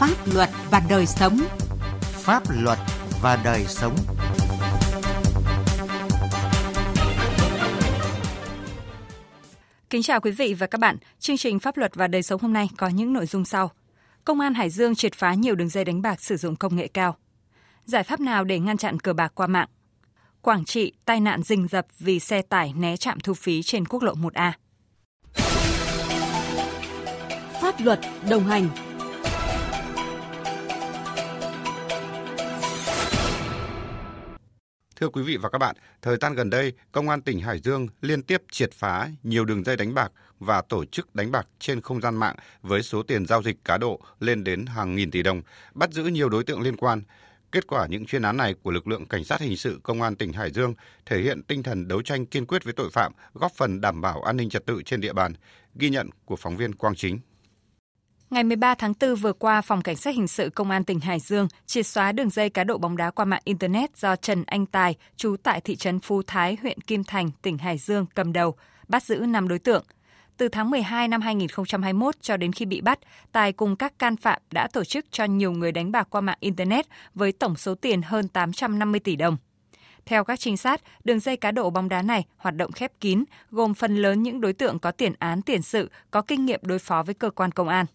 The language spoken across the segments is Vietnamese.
Pháp luật và đời sống. Pháp luật và đời sống. Kính chào quý vị và các bạn. Chương trình Pháp luật và đời sống hôm nay có những nội dung sau. Công an Hải Dương triệt phá nhiều đường dây đánh bạc sử dụng công nghệ cao. Giải pháp nào để ngăn chặn cờ bạc qua mạng? Quảng Trị tai nạn rình rập vì xe tải né trạm thu phí trên quốc lộ 1A. Pháp luật đồng hành Thưa quý vị và các bạn, thời gian gần đây, Công an tỉnh Hải Dương liên tiếp triệt phá nhiều đường dây đánh bạc và tổ chức đánh bạc trên không gian mạng với số tiền giao dịch cá độ lên đến hàng nghìn tỷ đồng, bắt giữ nhiều đối tượng liên quan. Kết quả những chuyên án này của lực lượng cảnh sát hình sự công an tỉnh Hải Dương thể hiện tinh thần đấu tranh kiên quyết với tội phạm, góp phần đảm bảo an ninh trật tự trên địa bàn. Ghi nhận của phóng viên Quang Chính. Ngày 13 tháng 4 vừa qua, Phòng Cảnh sát Hình sự Công an tỉnh Hải Dương triệt xóa đường dây cá độ bóng đá qua mạng Internet do Trần Anh Tài, trú tại thị trấn Phú Thái, huyện Kim Thành, tỉnh Hải Dương cầm đầu, bắt giữ 5 đối tượng. Từ tháng 12 năm 2021 cho đến khi bị bắt, Tài cùng các can phạm đã tổ chức cho nhiều người đánh bạc qua mạng Internet với tổng số tiền hơn 850 tỷ đồng. Theo các trinh sát, đường dây cá độ bóng đá này hoạt động khép kín, gồm phần lớn những đối tượng có tiền án tiền sự, có kinh nghiệm đối phó với cơ quan công an.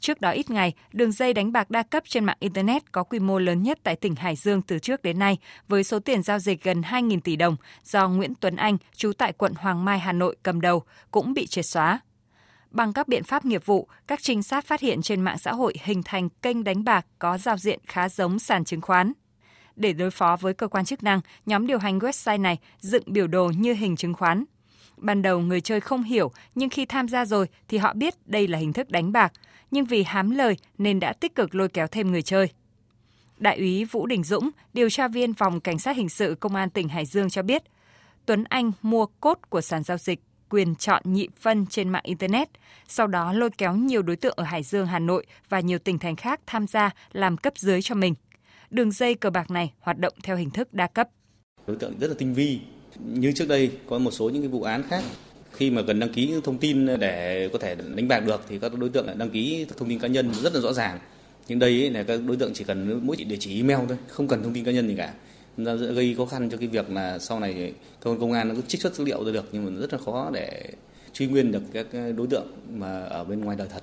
Trước đó ít ngày, đường dây đánh bạc đa cấp trên mạng Internet có quy mô lớn nhất tại tỉnh Hải Dương từ trước đến nay, với số tiền giao dịch gần 2.000 tỷ đồng do Nguyễn Tuấn Anh, trú tại quận Hoàng Mai, Hà Nội cầm đầu, cũng bị triệt xóa. Bằng các biện pháp nghiệp vụ, các trinh sát phát hiện trên mạng xã hội hình thành kênh đánh bạc có giao diện khá giống sàn chứng khoán. Để đối phó với cơ quan chức năng, nhóm điều hành website này dựng biểu đồ như hình chứng khoán. Ban đầu người chơi không hiểu, nhưng khi tham gia rồi thì họ biết đây là hình thức đánh bạc – nhưng vì hám lời nên đã tích cực lôi kéo thêm người chơi. Đại úy Vũ Đình Dũng, điều tra viên phòng cảnh sát hình sự công an tỉnh Hải Dương cho biết, Tuấn Anh mua cốt của sàn giao dịch quyền chọn nhị phân trên mạng Internet, sau đó lôi kéo nhiều đối tượng ở Hải Dương, Hà Nội và nhiều tỉnh thành khác tham gia làm cấp dưới cho mình. Đường dây cờ bạc này hoạt động theo hình thức đa cấp. Đối tượng rất là tinh vi, như trước đây có một số những cái vụ án khác khi mà cần đăng ký những thông tin để có thể đánh bạc được thì các đối tượng lại đăng ký thông tin cá nhân rất là rõ ràng. Nhưng đây là các đối tượng chỉ cần mỗi địa chỉ email thôi không cần thông tin cá nhân gì cả. Nó gây khó khăn cho cái việc là sau này cơ quan công an nó cứ trích xuất dữ liệu ra được nhưng mà rất là khó để truy nguyên được các đối tượng mà ở bên ngoài đời thật.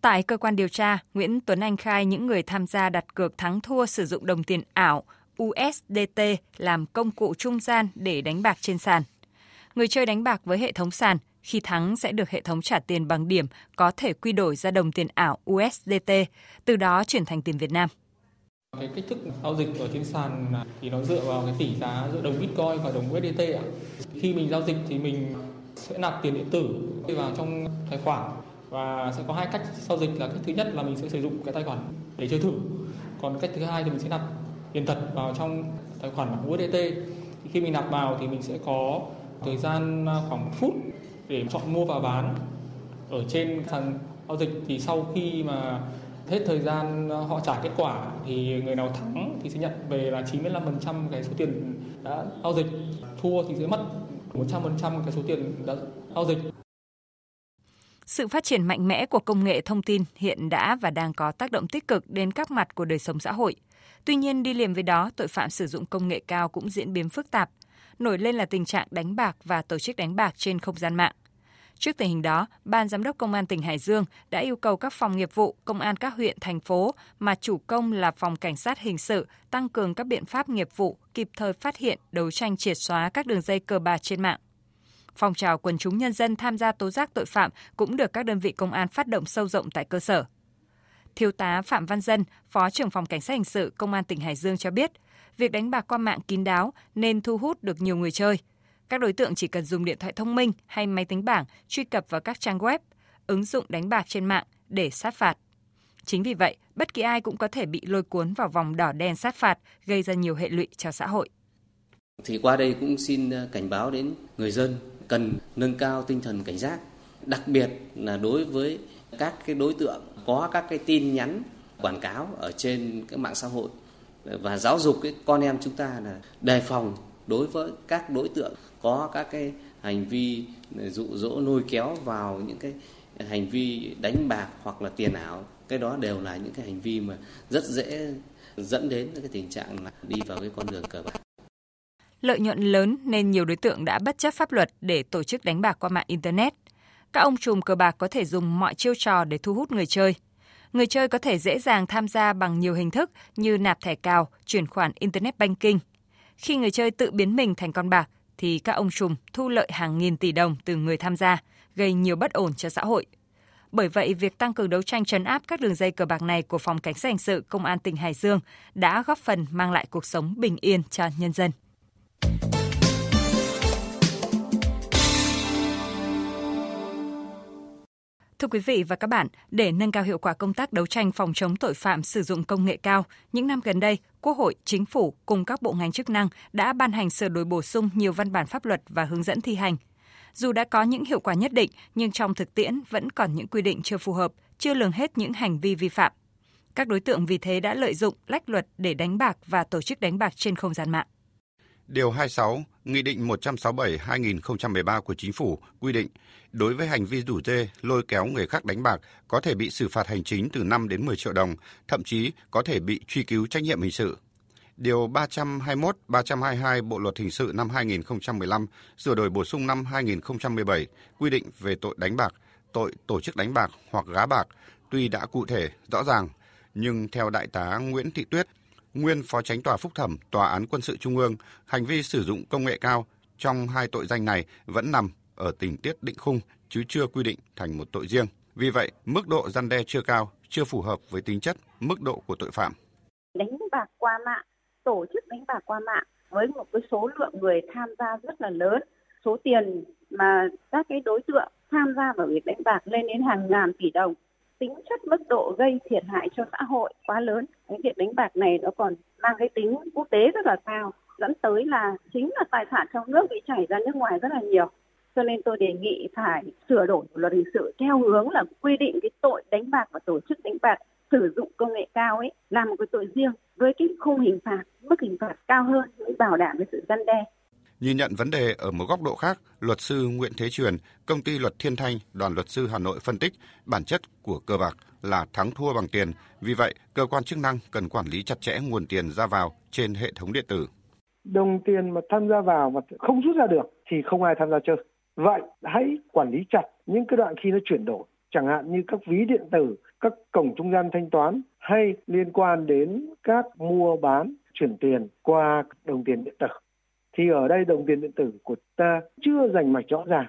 Tại cơ quan điều tra, Nguyễn Tuấn Anh khai những người tham gia đặt cược thắng thua sử dụng đồng tiền ảo USDT làm công cụ trung gian để đánh bạc trên sàn người chơi đánh bạc với hệ thống sàn khi thắng sẽ được hệ thống trả tiền bằng điểm có thể quy đổi ra đồng tiền ảo USDT, từ đó chuyển thành tiền Việt Nam. Cái cách thức giao dịch ở trên sàn thì nó dựa vào cái tỷ giá giữa đồng Bitcoin và đồng USDT ạ. Khi mình giao dịch thì mình sẽ nạp tiền điện tử vào trong tài khoản và sẽ có hai cách giao dịch là cách thứ nhất là mình sẽ sử dụng cái tài khoản để chơi thử. Còn cách thứ hai thì mình sẽ nạp tiền thật vào trong tài khoản USDT. Thì khi mình nạp vào thì mình sẽ có thời gian à, khoảng một phút để chọn mua và bán ở trên sàn giao dịch thì sau khi mà hết thời gian à, họ trả kết quả thì người nào thắng thì sẽ nhận về là 95% cái số tiền đã giao dịch, thua thì sẽ mất 100% cái số tiền đã giao dịch. Sự phát triển mạnh mẽ của công nghệ thông tin hiện đã và đang có tác động tích cực đến các mặt của đời sống xã hội. Tuy nhiên, đi liền với đó, tội phạm sử dụng công nghệ cao cũng diễn biến phức tạp, nổi lên là tình trạng đánh bạc và tổ chức đánh bạc trên không gian mạng. Trước tình hình đó, Ban Giám đốc Công an tỉnh Hải Dương đã yêu cầu các phòng nghiệp vụ, công an các huyện, thành phố mà chủ công là phòng cảnh sát hình sự tăng cường các biện pháp nghiệp vụ, kịp thời phát hiện, đấu tranh triệt xóa các đường dây cờ bạc trên mạng. Phong trào quần chúng nhân dân tham gia tố giác tội phạm cũng được các đơn vị công an phát động sâu rộng tại cơ sở. Thiếu tá Phạm Văn Dân, Phó trưởng phòng cảnh sát hình sự Công an tỉnh Hải Dương cho biết – việc đánh bạc qua mạng kín đáo nên thu hút được nhiều người chơi. Các đối tượng chỉ cần dùng điện thoại thông minh hay máy tính bảng truy cập vào các trang web, ứng dụng đánh bạc trên mạng để sát phạt. Chính vì vậy, bất kỳ ai cũng có thể bị lôi cuốn vào vòng đỏ đen sát phạt, gây ra nhiều hệ lụy cho xã hội. Thì qua đây cũng xin ờ, cảnh báo đến người dân cần nâng cao tinh thần cảnh giác, đặc biệt là đối với các cái đối tượng có các cái tin nhắn quảng cáo ở trên các mạng xã hội và giáo dục cái con em chúng ta là đề phòng đối với các đối tượng có các cái hành vi dụ dỗ, lôi kéo vào những cái hành vi đánh bạc hoặc là tiền ảo cái đó đều là những cái hành vi mà rất dễ dẫn đến cái tình trạng là đi vào cái con đường cờ bạc. Lợi nhuận lớn nên nhiều đối tượng đã bất chấp pháp luật để tổ chức đánh bạc qua mạng Internet. Các ông trùm cờ bạc có thể dùng mọi chiêu trò để thu hút người chơi. Người chơi có thể dễ dàng tham gia bằng nhiều hình thức như nạp thẻ cào, chuyển khoản Internet Banking. Khi người chơi tự biến mình thành con bạc, thì các ông trùm thu lợi hàng nghìn tỷ đồng từ người tham gia, gây nhiều bất ổn cho xã hội. Bởi vậy, việc tăng cường đấu tranh trấn áp các đường dây cờ bạc này của Phòng Cảnh sát Hình sự Công an tỉnh Hải Dương đã góp phần mang lại cuộc sống bình yên cho nhân dân. Thưa quý vị và các bạn, để nâng cao hiệu quả công tác đấu tranh phòng chống tội phạm sử dụng công nghệ cao, những năm gần đây, Quốc hội, Chính phủ cùng các bộ ngành chức năng đã ban hành sửa đổi bổ sung nhiều văn bản pháp luật và hướng dẫn thi hành. Dù đã có những hiệu quả nhất định, nhưng trong thực tiễn vẫn còn những quy định chưa phù hợp, chưa lường hết những hành vi vi phạm. Các đối tượng vì thế đã lợi dụng lách luật để đánh bạc và tổ chức đánh bạc trên không gian mạng. Điều 26, Nghị định 167-2013 của Chính phủ quy định đối với hành vi rủ dê, lôi kéo người khác đánh bạc có thể bị xử phạt hành chính từ 5 đến 10 triệu đồng, thậm chí có thể bị truy cứu trách nhiệm hình sự. Điều 321, 322 Bộ Luật Hình sự năm 2015 sửa đổi bổ sung năm 2017 quy định về tội đánh bạc, tội tổ chức đánh bạc hoặc gá bạc, tuy đã cụ thể, rõ ràng, nhưng theo Đại tá Nguyễn Thị Tuyết, nguyên Phó Tránh Tòa Phúc Thẩm Tòa án Quân sự Trung ương, hành vi sử dụng công nghệ cao trong hai tội danh này vẫn nằm ở tình tiết định khung chứ chưa quy định thành một tội riêng. Vì vậy, mức độ răn đe chưa cao, chưa phù hợp với tính chất, mức độ của tội phạm. Đánh bạc qua mạng, tổ chức đánh bạc qua mạng với một cái số lượng người tham gia rất là lớn, số tiền mà các cái đối tượng tham gia vào việc đánh bạc lên đến hàng ngàn tỷ đồng tính chất mức độ gây thiệt hại cho xã hội quá lớn. Cái việc đánh bạc này nó còn mang cái tính quốc tế rất là cao, dẫn tới là chính là tài sản trong nước bị chảy ra nước ngoài rất là nhiều. Cho nên tôi đề nghị phải sửa đổi luật hình sự theo hướng là quy định cái tội đánh bạc và tổ chức đánh bạc, sử dụng công nghệ cao ấy là một cái tội riêng với cái khung hình phạt, mức hình phạt cao hơn, mới bảo đảm cái sự gian đe. Nhìn nhận vấn đề ở một góc độ khác, luật sư Nguyễn Thế Truyền, công ty luật Thiên Thanh, đoàn luật sư Hà Nội phân tích bản chất của cờ bạc là thắng thua bằng tiền. Vì vậy, cơ quan chức năng cần quản lý chặt chẽ nguồn tiền ra vào trên hệ thống điện tử. Đồng tiền mà tham gia vào mà không rút ra được thì không ai tham gia chơi. Vậy hãy quản lý chặt những cái đoạn khi nó chuyển đổi, chẳng hạn như các ví điện tử, các cổng trung gian thanh toán hay liên quan đến các mua bán chuyển tiền qua đồng tiền điện tử thì ở đây đồng tiền điện tử của ta chưa rành mạch rõ ràng.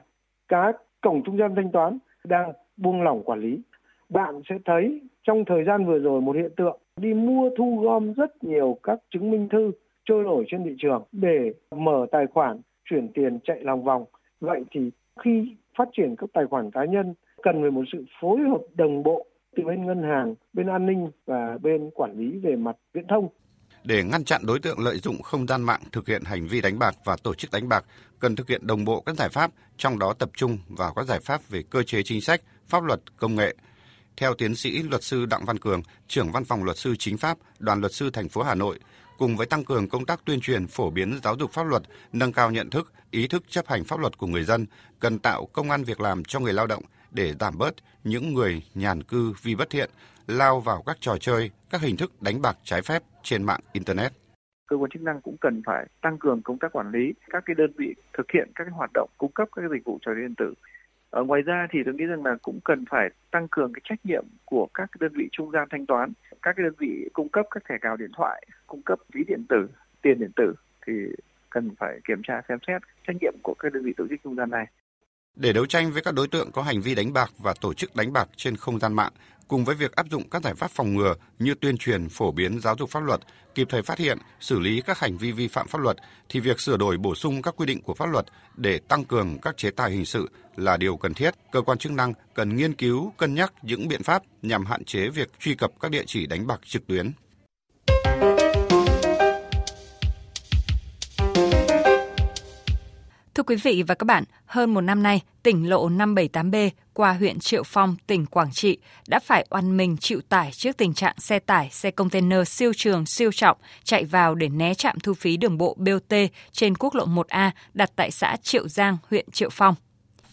Các cổng trung gian thanh toán đang buông lỏng quản lý. Bạn sẽ thấy trong thời gian vừa rồi một hiện tượng đi mua thu gom rất nhiều các chứng minh thư trôi nổi trên thị trường để mở tài khoản chuyển tiền chạy lòng vòng. Vậy thì khi phát triển các tài khoản cá nhân cần phải một sự phối hợp đồng bộ từ bên ngân hàng, bên an ninh và bên quản lý về mặt viễn thông để ngăn chặn đối tượng lợi dụng không gian mạng thực hiện hành vi đánh bạc và tổ chức đánh bạc, cần thực hiện đồng bộ các giải pháp, trong đó tập trung vào các giải pháp về cơ chế chính sách, pháp luật, công nghệ. Theo tiến sĩ luật sư Đặng Văn Cường, trưởng văn phòng luật sư chính pháp, đoàn luật sư thành phố Hà Nội, cùng với tăng cường công tác tuyên truyền phổ biến giáo dục pháp luật, nâng cao nhận thức, ý thức chấp hành pháp luật của người dân, cần tạo công an việc làm cho người lao động để giảm bớt những người nhàn cư vì bất thiện, lao vào các trò chơi, các hình thức đánh bạc trái phép trên mạng Internet. Cơ quan chức năng cũng cần phải tăng cường công tác quản lý các cái đơn vị thực hiện các cái hoạt động cung cấp các cái dịch vụ trò chơi điện tử. Ở ngoài ra thì tôi nghĩ rằng là cũng cần phải tăng cường cái trách nhiệm của các đơn vị trung gian thanh toán, các cái đơn vị cung cấp các thẻ cào điện thoại, cung cấp ví điện tử, tiền điện tử thì cần phải kiểm tra xem xét trách nhiệm của các đơn vị tổ chức trung gian này. Để đấu tranh với các đối tượng có hành vi đánh bạc và tổ chức đánh bạc trên không gian mạng, cùng với việc áp dụng các giải pháp phòng ngừa như tuyên truyền, phổ biến giáo dục pháp luật, kịp thời phát hiện, xử lý các hành vi vi phạm pháp luật, thì việc sửa đổi bổ sung các quy định của pháp luật để tăng cường các chế tài hình sự là điều cần thiết. Cơ quan chức năng cần nghiên cứu, cân nhắc những biện pháp nhằm hạn chế việc truy cập các địa chỉ đánh bạc trực tuyến. Thưa quý vị và các bạn, hơn một năm nay, tỉnh lộ 578B qua huyện Triệu Phong, tỉnh Quảng Trị đã phải oan mình chịu tải trước tình trạng xe tải, xe container siêu trường, siêu trọng chạy vào để né trạm thu phí đường bộ BOT trên quốc lộ 1A đặt tại xã Triệu Giang, huyện Triệu Phong.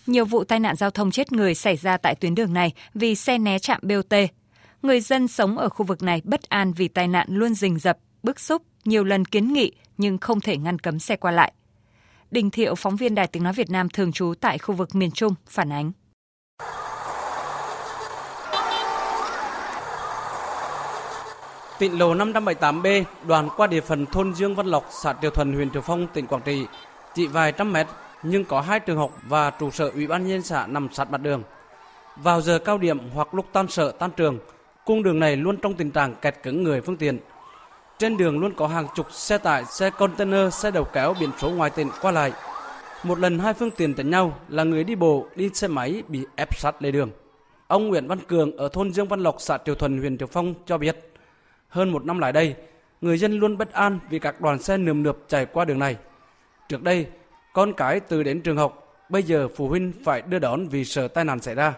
Nhiều vụ tai nạn giao thông chết người xảy ra tại tuyến đường này vì xe né chạm BOT. Người dân sống ở khu vực này bất an vì tai nạn luôn rình rập, bức xúc, nhiều lần kiến nghị nhưng không thể ngăn cấm xe qua lại. Đình Thiệu, phóng viên Đài Tiếng Nói Việt Nam thường trú tại khu vực miền Trung, phản ánh. Tỉnh lộ 578B đoàn qua địa phận thôn Dương Văn Lộc, xã Triều Thuần, huyện Triều Phong, tỉnh Quảng Trị, chỉ vài trăm mét nhưng có hai trường học và trụ sở ủy ban nhân xã nằm sát mặt đường. Vào giờ cao điểm hoặc lúc tan sở tan trường, cung đường này luôn trong tình trạng kẹt cứng người phương tiện. Trên đường luôn có hàng chục xe tải, xe container, xe đầu kéo biển số ngoài tỉnh qua lại. Một lần hai phương tiện đánh nhau là người đi bộ, đi xe máy bị ép sát lề đường. Ông Nguyễn Văn Cường ở thôn Dương Văn Lộc, xã Triều Thuần, huyện Triều Phong cho biết, hơn một năm lại đây, người dân luôn bất an vì các đoàn xe nườm nượp chạy qua đường này. Trước đây, con cái từ đến trường học, bây giờ phụ huynh phải đưa đón vì sợ tai nạn xảy ra.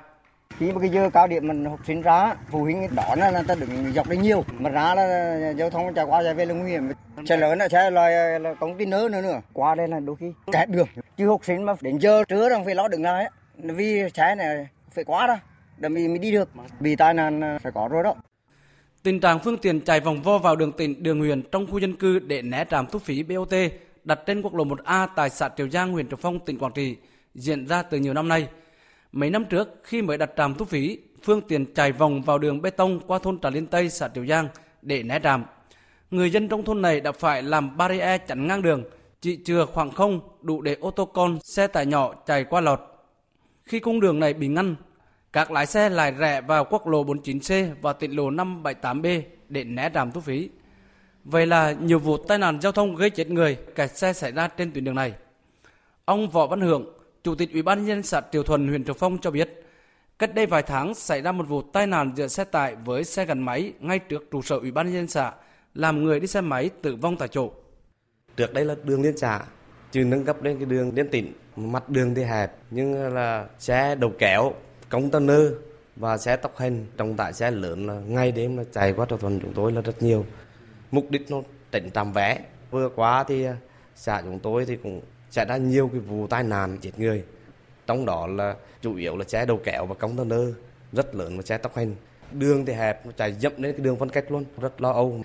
Khi mà cái giờ cao điểm mình học sinh ra, phụ huynh đón là ta đừng dọc đấy nhiều, mà ra là giao thông chạy qua chạy về là nguy hiểm. Xe lớn là xe là, là container nữa nữa, qua đây là đôi khi kẹt đường. Chứ học sinh mà đến giờ trưa rằng phải lo đứng lại, vì xe này phải quá đó, để mình, mình đi được. Bị tai nạn phải có rồi đó. Tình trạng phương tiện chạy vòng vo vào đường tỉnh, đường huyện trong khu dân cư để né trạm thu phí BOT đặt trên quốc lộ 1A tại xã Triều Giang, huyện Triệu Phong, tỉnh Quảng Trị diễn ra từ nhiều năm nay. Mấy năm trước, khi mới đặt trạm thu phí, phương tiện chạy vòng vào đường bê tông qua thôn Trà Liên Tây, xã Triều Giang để né trạm. Người dân trong thôn này đã phải làm barrier chắn ngang đường, chỉ chừa khoảng không đủ để ô tô con, xe tải nhỏ chạy qua lọt. Khi cung đường này bị ngăn, các lái xe lại rẽ vào quốc lộ 49C và tỉnh lộ 578B để né trạm thu phí. Vậy là nhiều vụ tai nạn giao thông gây chết người, kẹt xe xảy ra trên tuyến đường này. Ông Võ Văn Hưởng, Chủ tịch Ủy ban nhân xã Triều Thuần, huyện Triệu Phong cho biết, cách đây vài tháng xảy ra một vụ tai nạn giữa xe tải với xe gắn máy ngay trước trụ sở Ủy ban nhân xã, làm người đi xe máy tử vong tại chỗ. Trước đây là đường liên xã, chứ nâng cấp lên cái đường liên tỉnh, mặt đường thì hẹp nhưng là xe đầu kéo, container và xe tốc hành trọng tải xe lớn là ngay đêm là chạy qua Triều Thuần chúng tôi là rất nhiều mục đích nó tỉnh tạm vé vừa qua thì à, xã chúng tôi thì cũng xảy ra nhiều cái vụ tai nạn chết người trong đó là chủ yếu là xe đầu kéo và container rất lớn và xe tốc hành đường thì hẹp chạy dậm lên cái đường phân cách luôn rất lo âu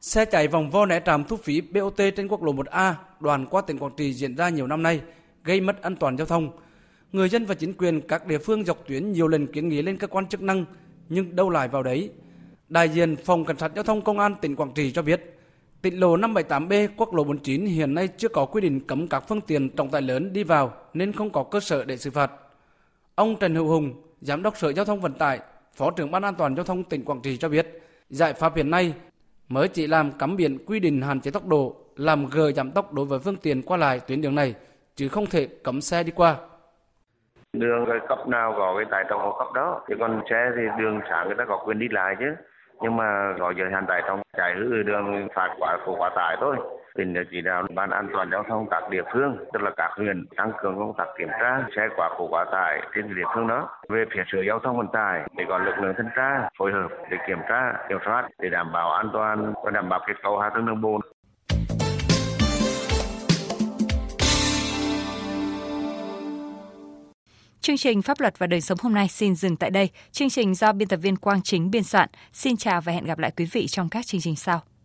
Xe chạy vòng vo né trạm thu phí BOT trên quốc lộ 1A đoạn qua tỉnh Quảng Trị diễn ra nhiều năm nay, gây mất an toàn giao thông. Người dân và chính quyền các địa phương dọc tuyến nhiều lần kiến nghị lên cơ quan chức năng, nhưng đâu lại vào đấy. Đại diện Phòng Cảnh sát Giao thông Công an tỉnh Quảng Trị cho biết, tỉnh lộ 578B quốc lộ 49 hiện nay chưa có quy định cấm các phương tiện trọng tải lớn đi vào nên không có cơ sở để xử phạt. Ông Trần Hữu Hùng, Giám đốc Sở Giao thông Vận tải, Phó trưởng Ban An toàn Giao thông tỉnh Quảng Trị cho biết, giải pháp hiện nay mới chỉ làm cắm biển quy định hạn chế tốc độ, làm gờ giảm tốc đối với phương tiện qua lại tuyến đường này, chứ không thể cấm xe đi qua. Đường cái cấp nào có cái tải trọng có cấp đó, thì còn xe thì đường sáng người ta có quyền đi lại chứ nhưng mà có giới hạn tải trọng chạy hư đường phạt quá khổ quá tải thôi. Tỉnh đã chỉ đạo ban an toàn giao thông các địa phương, tức là các huyện, tăng cường công tác kiểm tra, xe quá khổ quá tải trên địa phương đó. Về phía sở giao thông vận tải để có lực lượng thanh tra, phối hợp để kiểm tra, kiểm soát để đảm bảo an toàn và đảm bảo kết cấu hạ tầng đường bộ. Chương trình Pháp luật và đời sống hôm nay xin dừng tại đây. Chương trình do biên tập viên Quang Chính biên soạn. Xin chào và hẹn gặp lại quý vị trong các chương trình sau.